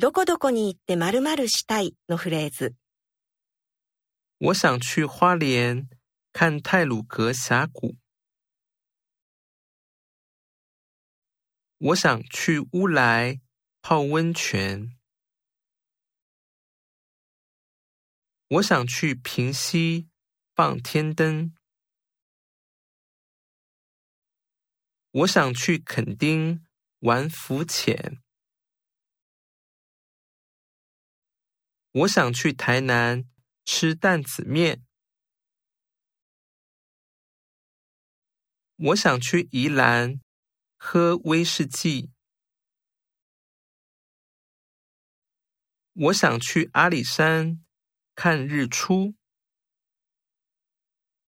どこどこに行って〇〇したいのフレーズ。我想去花莲看泰鲁阁峡谷。我想去乌来泡温泉。我想去平溪放天灯。我想去垦丁玩浮潜。 我想去台南吃担子面。我想去宜兰喝威士忌。我想去阿里山看日出。